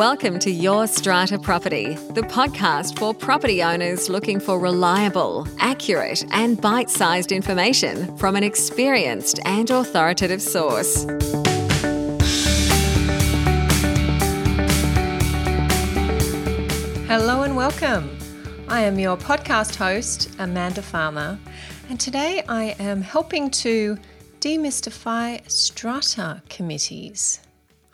Welcome to Your Strata Property, the podcast for property owners looking for reliable, accurate, and bite sized information from an experienced and authoritative source. Hello and welcome. I am your podcast host, Amanda Farmer, and today I am helping to demystify strata committees.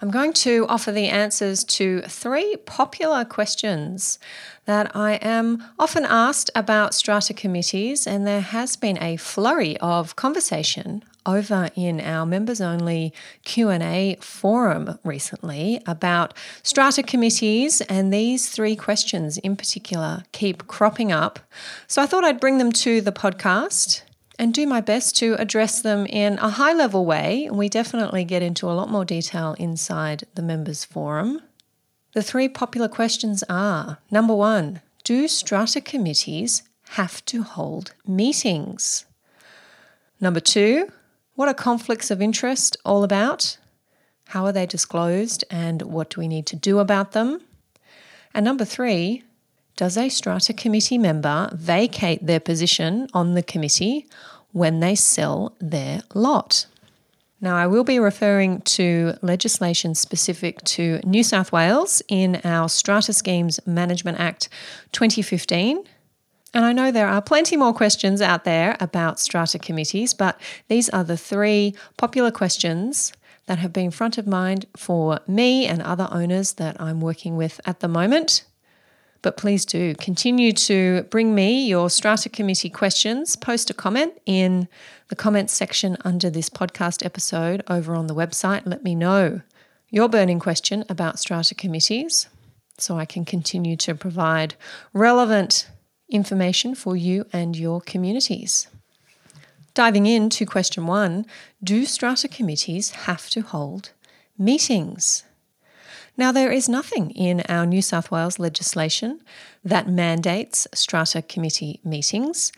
I'm going to offer the answers to three popular questions that I am often asked about strata committees, and there has been a flurry of conversation over in our members only Q&A forum recently about strata committees and these three questions in particular keep cropping up. So I thought I'd bring them to the podcast and do my best to address them in a high level way. We definitely get into a lot more detail inside the members forum. The three popular questions are number one, do strata committees have to hold meetings? Number two, what are conflicts of interest all about? How are they disclosed and what do we need to do about them? And number three, does a strata committee member vacate their position on the committee when they sell their lot? Now, I will be referring to legislation specific to New South Wales in our Strata Schemes Management Act 2015. And I know there are plenty more questions out there about strata committees, but these are the three popular questions that have been front of mind for me and other owners that I'm working with at the moment. But please do continue to bring me your strata committee questions. Post a comment in the comments section under this podcast episode over on the website. Let me know your burning question about strata committees so I can continue to provide relevant information for you and your communities. Diving into question one Do strata committees have to hold meetings? Now, there is nothing in our New South Wales legislation that mandates strata committee meetings.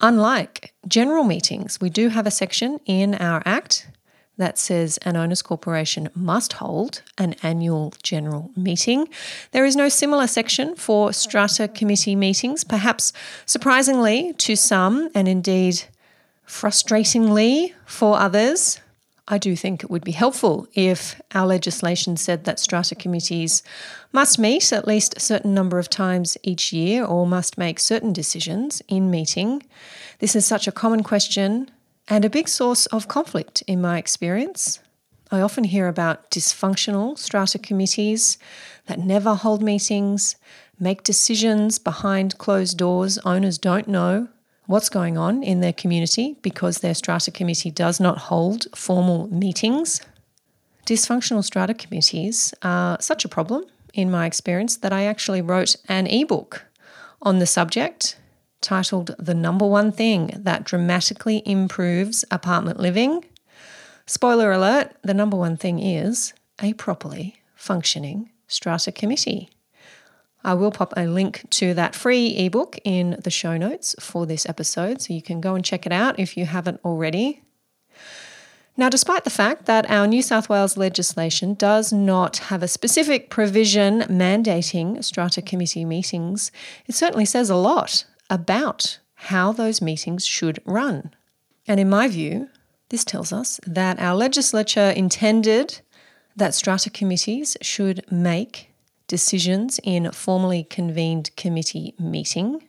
Unlike general meetings, we do have a section in our Act that says an owners corporation must hold an annual general meeting. There is no similar section for strata committee meetings, perhaps surprisingly to some, and indeed frustratingly for others. I do think it would be helpful if our legislation said that strata committees must meet at least a certain number of times each year or must make certain decisions in meeting. This is such a common question and a big source of conflict in my experience. I often hear about dysfunctional strata committees that never hold meetings, make decisions behind closed doors owners don't know what's going on in their community because their strata committee does not hold formal meetings. Dysfunctional strata committees are such a problem, in my experience, that I actually wrote an ebook on the subject titled The Number One Thing That Dramatically Improves Apartment Living. Spoiler alert the number one thing is a properly functioning strata committee. I will pop a link to that free ebook in the show notes for this episode, so you can go and check it out if you haven't already. Now, despite the fact that our New South Wales legislation does not have a specific provision mandating strata committee meetings, it certainly says a lot about how those meetings should run. And in my view, this tells us that our legislature intended that strata committees should make decisions in formally convened committee meeting.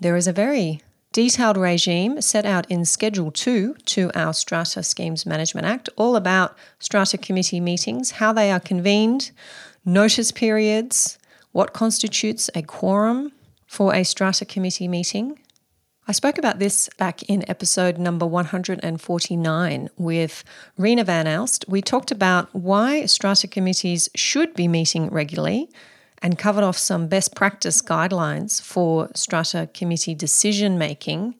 There is a very detailed regime set out in Schedule 2 to our Strata Schemes Management Act, all about strata committee meetings, how they are convened, notice periods, what constitutes a quorum for a strata committee meeting, I spoke about this back in episode number 149 with Rena Van Alst. We talked about why strata committees should be meeting regularly and covered off some best practice guidelines for strata committee decision making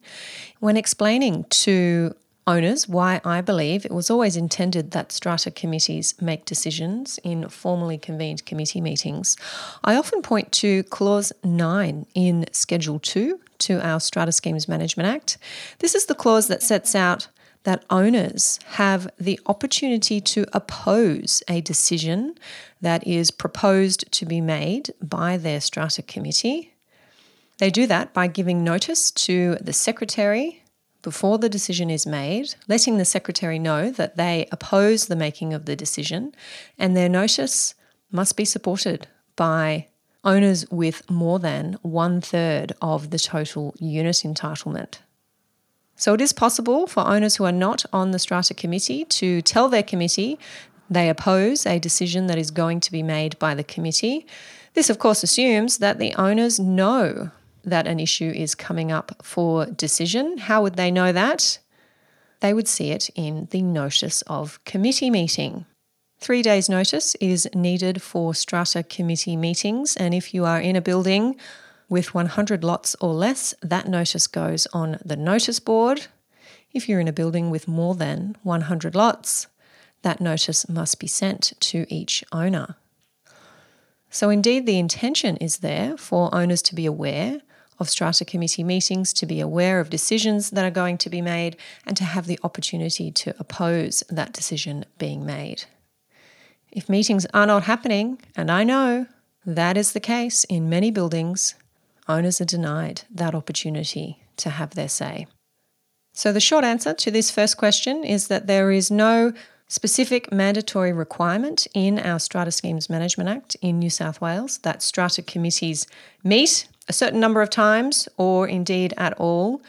when explaining to owners why I believe it was always intended that strata committees make decisions in formally convened committee meetings. I often point to Clause 9 in Schedule 2 to our Strata Schemes Management Act. This is the clause that sets out that owners have the opportunity to oppose a decision that is proposed to be made by their strata committee. They do that by giving notice to the secretary before the decision is made, letting the secretary know that they oppose the making of the decision, and their notice must be supported by owners with more than one third of the total unit entitlement. So it is possible for owners who are not on the strata committee to tell their committee they oppose a decision that is going to be made by the committee. This, of course, assumes that the owners know that an issue is coming up for decision. How would they know that? They would see it in the notice of committee meeting. Three days' notice is needed for strata committee meetings, and if you are in a building with 100 lots or less, that notice goes on the notice board. If you're in a building with more than 100 lots, that notice must be sent to each owner. So, indeed, the intention is there for owners to be aware of strata committee meetings, to be aware of decisions that are going to be made, and to have the opportunity to oppose that decision being made. If meetings are not happening, and I know that is the case in many buildings, owners are denied that opportunity to have their say. So, the short answer to this first question is that there is no specific mandatory requirement in our Strata Schemes Management Act in New South Wales that strata committees meet a certain number of times or indeed at all.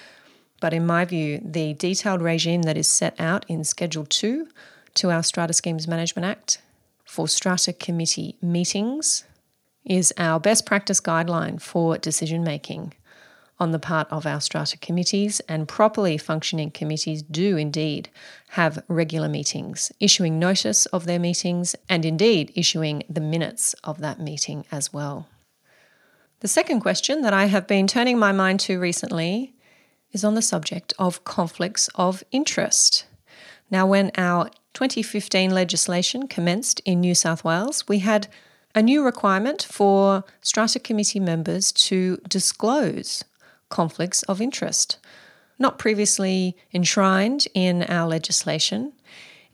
But in my view, the detailed regime that is set out in Schedule 2 to our Strata Schemes Management Act for strata committee meetings is our best practice guideline for decision making on the part of our strata committees, and properly functioning committees do indeed have regular meetings, issuing notice of their meetings and indeed issuing the minutes of that meeting as well. The second question that I have been turning my mind to recently is on the subject of conflicts of interest. Now, when our 2015 legislation commenced in New South Wales, we had a new requirement for strata committee members to disclose conflicts of interest, not previously enshrined in our legislation.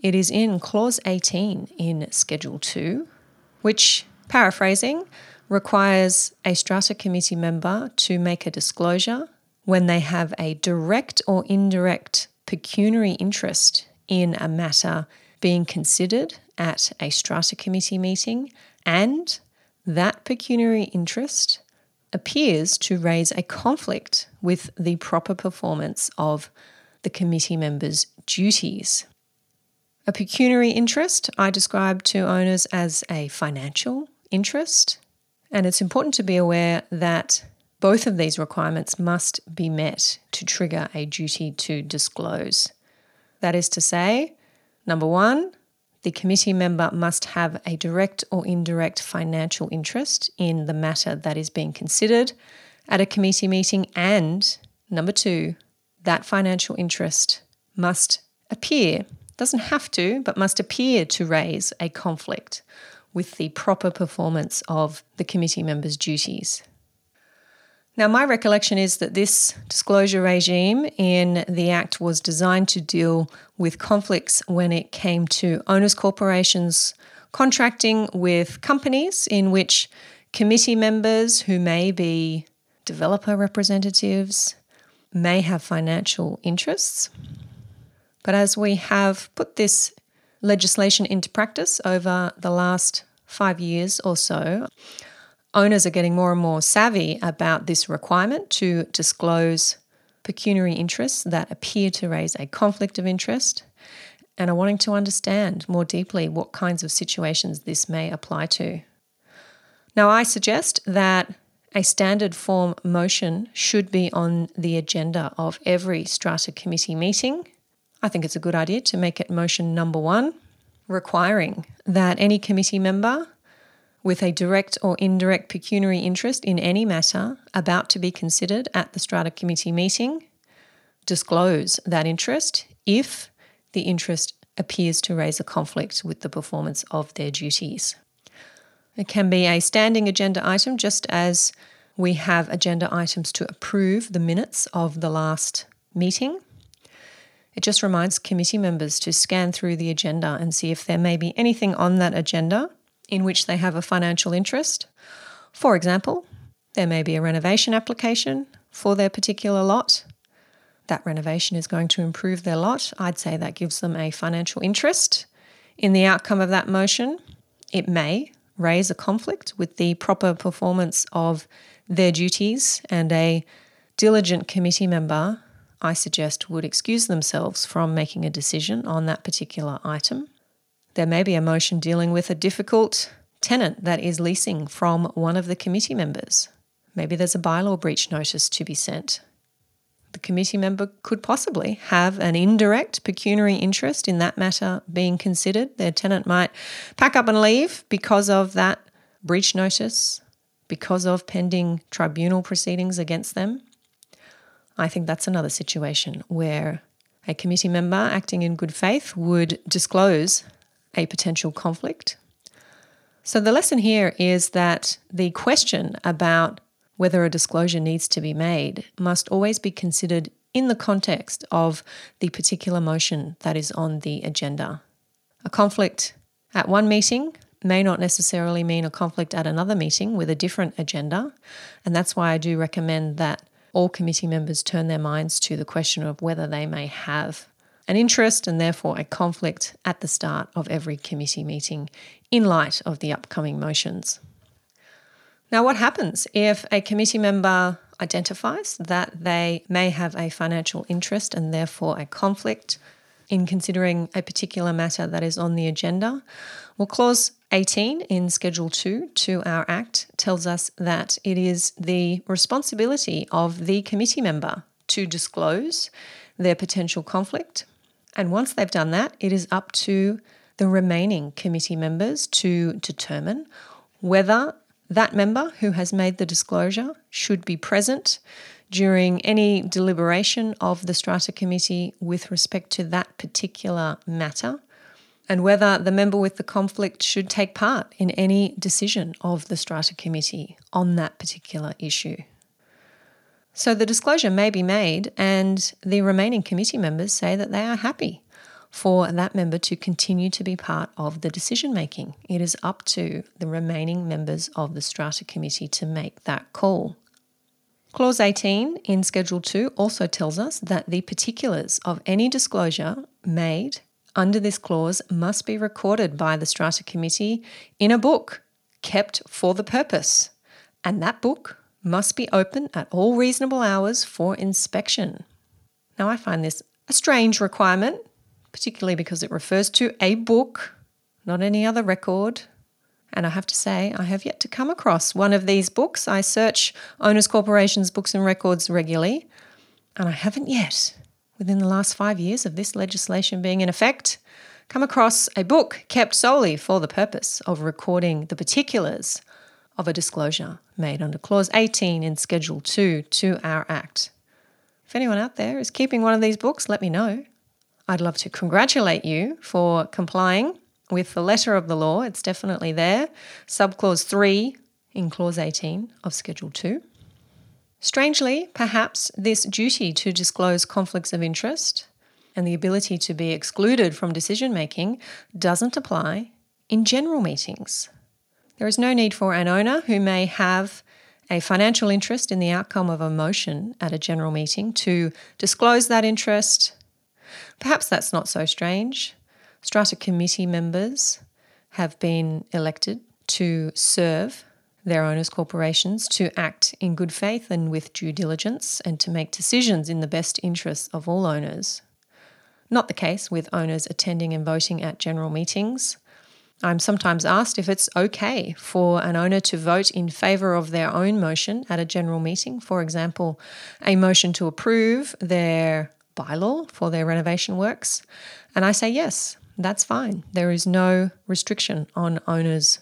It is in Clause 18 in Schedule 2, which, paraphrasing, requires a strata committee member to make a disclosure when they have a direct or indirect pecuniary interest in a matter being considered at a strata committee meeting, and that pecuniary interest appears to raise a conflict with the proper performance of the committee member's duties. A pecuniary interest I describe to owners as a financial interest, and it's important to be aware that both of these requirements must be met to trigger a duty to disclose. That is to say, number one, the committee member must have a direct or indirect financial interest in the matter that is being considered at a committee meeting. And number two, that financial interest must appear, doesn't have to, but must appear to raise a conflict with the proper performance of the committee member's duties. Now, my recollection is that this disclosure regime in the Act was designed to deal with conflicts when it came to owners' corporations contracting with companies in which committee members who may be developer representatives may have financial interests. But as we have put this legislation into practice over the last five years or so, owners are getting more and more savvy about this requirement to disclose pecuniary interests that appear to raise a conflict of interest and are wanting to understand more deeply what kinds of situations this may apply to. Now, I suggest that a standard form motion should be on the agenda of every strata committee meeting. I think it's a good idea to make it motion number one, requiring that any committee member with a direct or indirect pecuniary interest in any matter about to be considered at the strata committee meeting disclose that interest if the interest appears to raise a conflict with the performance of their duties. It can be a standing agenda item, just as we have agenda items to approve the minutes of the last meeting. It just reminds committee members to scan through the agenda and see if there may be anything on that agenda in which they have a financial interest. For example, there may be a renovation application for their particular lot. That renovation is going to improve their lot. I'd say that gives them a financial interest in the outcome of that motion. It may raise a conflict with the proper performance of their duties, and a diligent committee member, I suggest, would excuse themselves from making a decision on that particular item. There may be a motion dealing with a difficult tenant that is leasing from one of the committee members. Maybe there's a bylaw breach notice to be sent. The committee member could possibly have an indirect pecuniary interest in that matter being considered. Their tenant might pack up and leave because of that breach notice, because of pending tribunal proceedings against them. I think that's another situation where a committee member acting in good faith would disclose a potential conflict. So, the lesson here is that the question about whether a disclosure needs to be made must always be considered in the context of the particular motion that is on the agenda. A conflict at one meeting may not necessarily mean a conflict at another meeting with a different agenda, and that's why I do recommend that all committee members turn their minds to the question of whether they may have an interest and therefore a conflict at the start of every committee meeting in light of the upcoming motions. Now, what happens if a committee member identifies that they may have a financial interest and therefore a conflict in considering a particular matter that is on the agenda? Well, Clause 18 in Schedule 2 to our Act tells us that it is the responsibility of the committee member to disclose their potential conflict. And once they've done that, it is up to the remaining committee members to determine whether that member who has made the disclosure should be present during any deliberation of the strata committee with respect to that particular matter, and whether the member with the conflict should take part in any decision of the strata committee on that particular issue. So the disclosure may be made, and the remaining committee members say that they are happy for that member to continue to be part of the decision making. It is up to the remaining members of the strata committee to make that call. Clause 18 in Schedule 2 also tells us that the particulars of any disclosure made under this clause must be recorded by the strata committee in a book kept for the purpose, and that book must be open at all reasonable hours for inspection. Now, I find this a strange requirement particularly because it refers to a book, not any other record. And I have to say, I have yet to come across one of these books. I search owners' corporations' books and records regularly, and I haven't yet, within the last five years of this legislation being in effect, come across a book kept solely for the purpose of recording the particulars of a disclosure made under Clause 18 in Schedule 2 to our Act. If anyone out there is keeping one of these books, let me know. I'd love to congratulate you for complying with the letter of the law. It's definitely there. Subclause 3 in Clause 18 of Schedule 2. Strangely, perhaps this duty to disclose conflicts of interest and the ability to be excluded from decision making doesn't apply in general meetings. There is no need for an owner who may have a financial interest in the outcome of a motion at a general meeting to disclose that interest Perhaps that's not so strange. Strata committee members have been elected to serve their owners' corporations to act in good faith and with due diligence and to make decisions in the best interests of all owners. Not the case with owners attending and voting at general meetings. I'm sometimes asked if it's okay for an owner to vote in favour of their own motion at a general meeting, for example, a motion to approve their bylaw for their renovation works? And I say yes, that's fine. There is no restriction on owners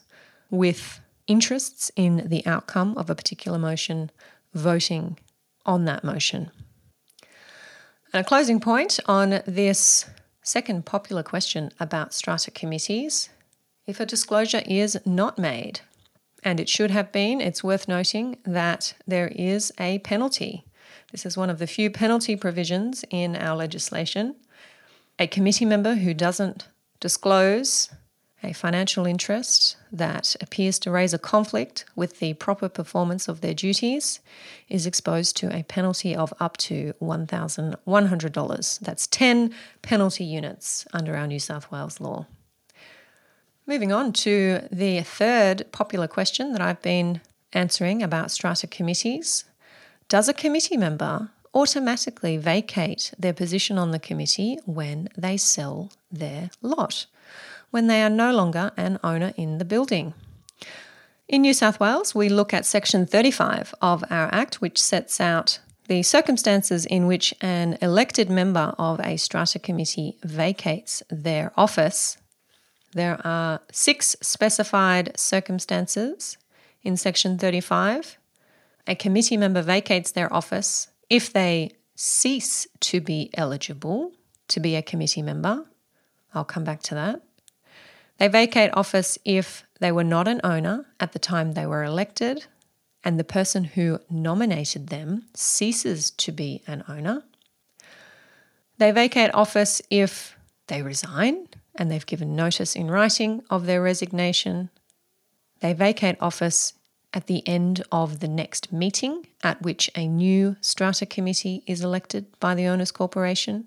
with interests in the outcome of a particular motion voting on that motion. And a closing point on this second popular question about strata committees if a disclosure is not made, and it should have been, it's worth noting that there is a penalty this is one of the few penalty provisions in our legislation. A committee member who doesn't disclose a financial interest that appears to raise a conflict with the proper performance of their duties is exposed to a penalty of up to $1,100. That's 10 penalty units under our New South Wales law. Moving on to the third popular question that I've been answering about strata committees Does a committee member automatically vacate their position on the committee when they sell their lot? When they are no longer an owner in the building. In New South Wales, we look at Section 35 of our Act, which sets out the circumstances in which an elected member of a strata committee vacates their office. There are six specified circumstances in Section 35. A committee member vacates their office if they cease to be eligible to be a committee member. I'll come back to that. They vacate office if they were not an owner at the time they were elected and the person who nominated them ceases to be an owner. They vacate office if they resign and they've given notice in writing of their resignation. They vacate office at the end of the next meeting at which a new strata committee is elected by the Owners Corporation.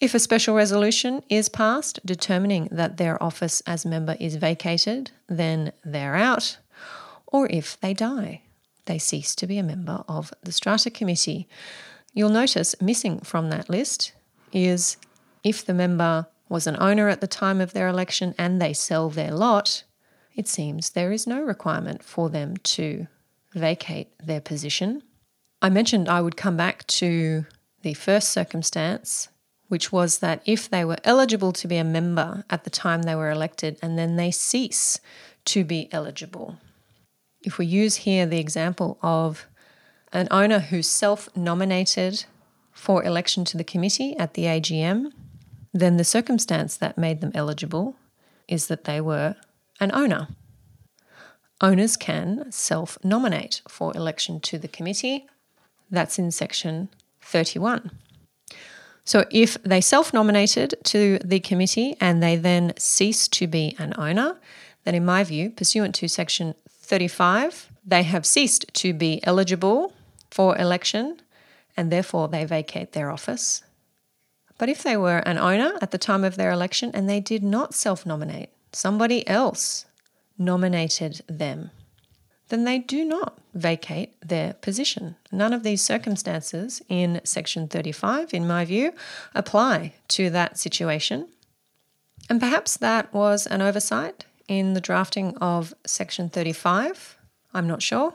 If a special resolution is passed determining that their office as member is vacated, then they're out. Or if they die, they cease to be a member of the Strata Committee. You'll notice missing from that list is if the member was an owner at the time of their election and they sell their lot, it seems there is no requirement for them to vacate their position. I mentioned I would come back to the first circumstance which was that if they were eligible to be a member at the time they were elected and then they cease to be eligible. If we use here the example of an owner who self nominated for election to the committee at the AGM, then the circumstance that made them eligible is that they were an owner. Owners can self nominate for election to the committee. That's in section 31. So if they self nominated to the committee and they then cease to be an owner, then in my view, pursuant to section 35, they have ceased to be eligible for election and therefore they vacate their office. But if they were an owner at the time of their election and they did not self nominate, somebody else nominated them, then they do not vacate their position. None of these circumstances in Section 35, in my view, apply to that situation. And perhaps that was an oversight in the drafting of Section 35. I'm not sure.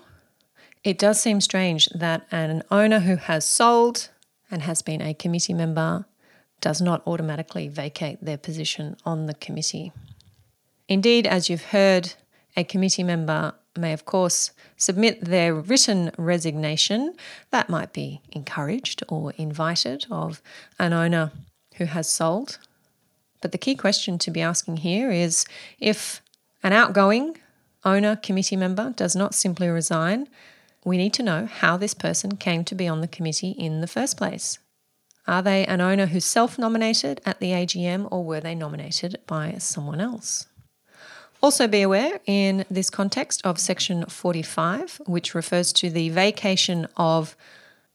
It does seem strange that an owner who has sold and has been a committee member does not automatically vacate their position on the committee. Indeed, as you've heard, a committee member may, of course, submit their written resignation. That might be encouraged or invited of an owner who has sold. But the key question to be asking here is if an outgoing owner committee member does not simply resign, we need to know how this person came to be on the committee in the first place. Are they an owner who self nominated at the AGM or were they nominated by someone else? Also, be aware in this context of section 45, which refers to the vacation of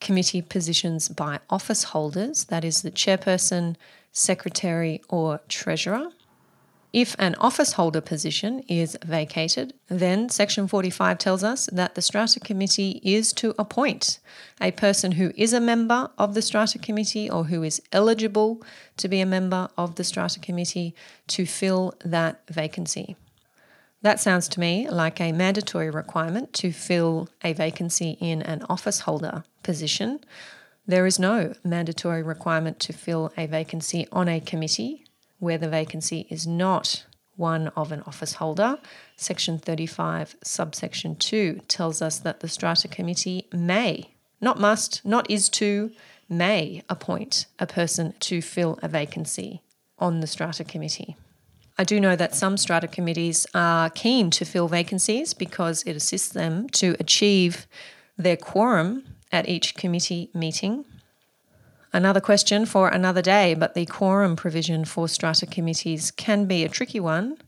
committee positions by office holders, that is, the chairperson, secretary, or treasurer. If an office holder position is vacated, then Section 45 tells us that the Strata Committee is to appoint a person who is a member of the Strata Committee or who is eligible to be a member of the Strata Committee to fill that vacancy. That sounds to me like a mandatory requirement to fill a vacancy in an office holder position. There is no mandatory requirement to fill a vacancy on a committee where the vacancy is not one of an office holder. Section 35, subsection 2 tells us that the strata committee may, not must, not is to, may appoint a person to fill a vacancy on the strata committee. I do know that some strata committees are keen to fill vacancies because it assists them to achieve their quorum at each committee meeting. Another question for another day, but the quorum provision for strata committees can be a tricky one,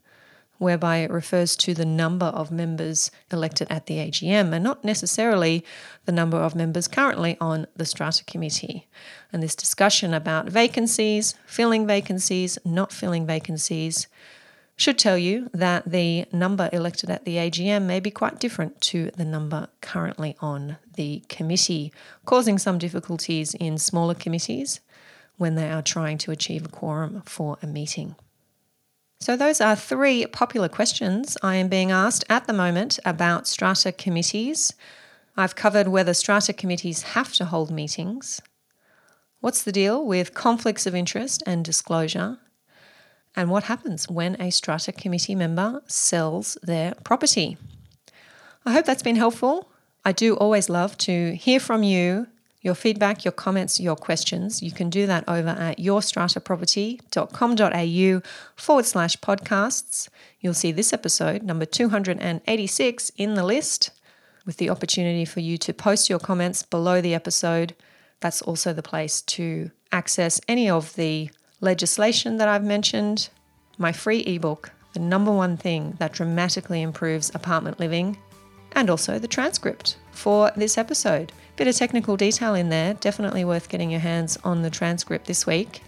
whereby it refers to the number of members elected at the AGM and not necessarily the number of members currently on the strata committee. And this discussion about vacancies, filling vacancies, not filling vacancies, should tell you that the number elected at the AGM may be quite different to the number currently on the committee, causing some difficulties in smaller committees when they are trying to achieve a quorum for a meeting. So, those are three popular questions I am being asked at the moment about strata committees. I've covered whether strata committees have to hold meetings. What's the deal with conflicts of interest and disclosure? and what happens when a strata committee member sells their property. I hope that's been helpful. I do always love to hear from you, your feedback, your comments, your questions. You can do that over at yourstrataproperty.com.au forward slash podcasts. You'll see this episode, number 286, in the list with the opportunity for you to post your comments below the episode. That's also the place to access any of the legislation that I've mentioned, my free ebook, the number one thing that dramatically improves apartment living, and also the transcript for this episode. Bit of technical detail in there, definitely worth getting your hands on the transcript this week.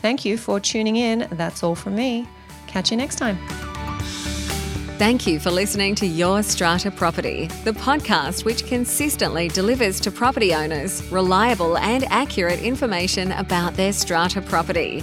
Thank you for tuning in. That's all from me. Catch you next time. Thank you for listening to Your Strata Property, the podcast which consistently delivers to property owners reliable and accurate information about their strata property.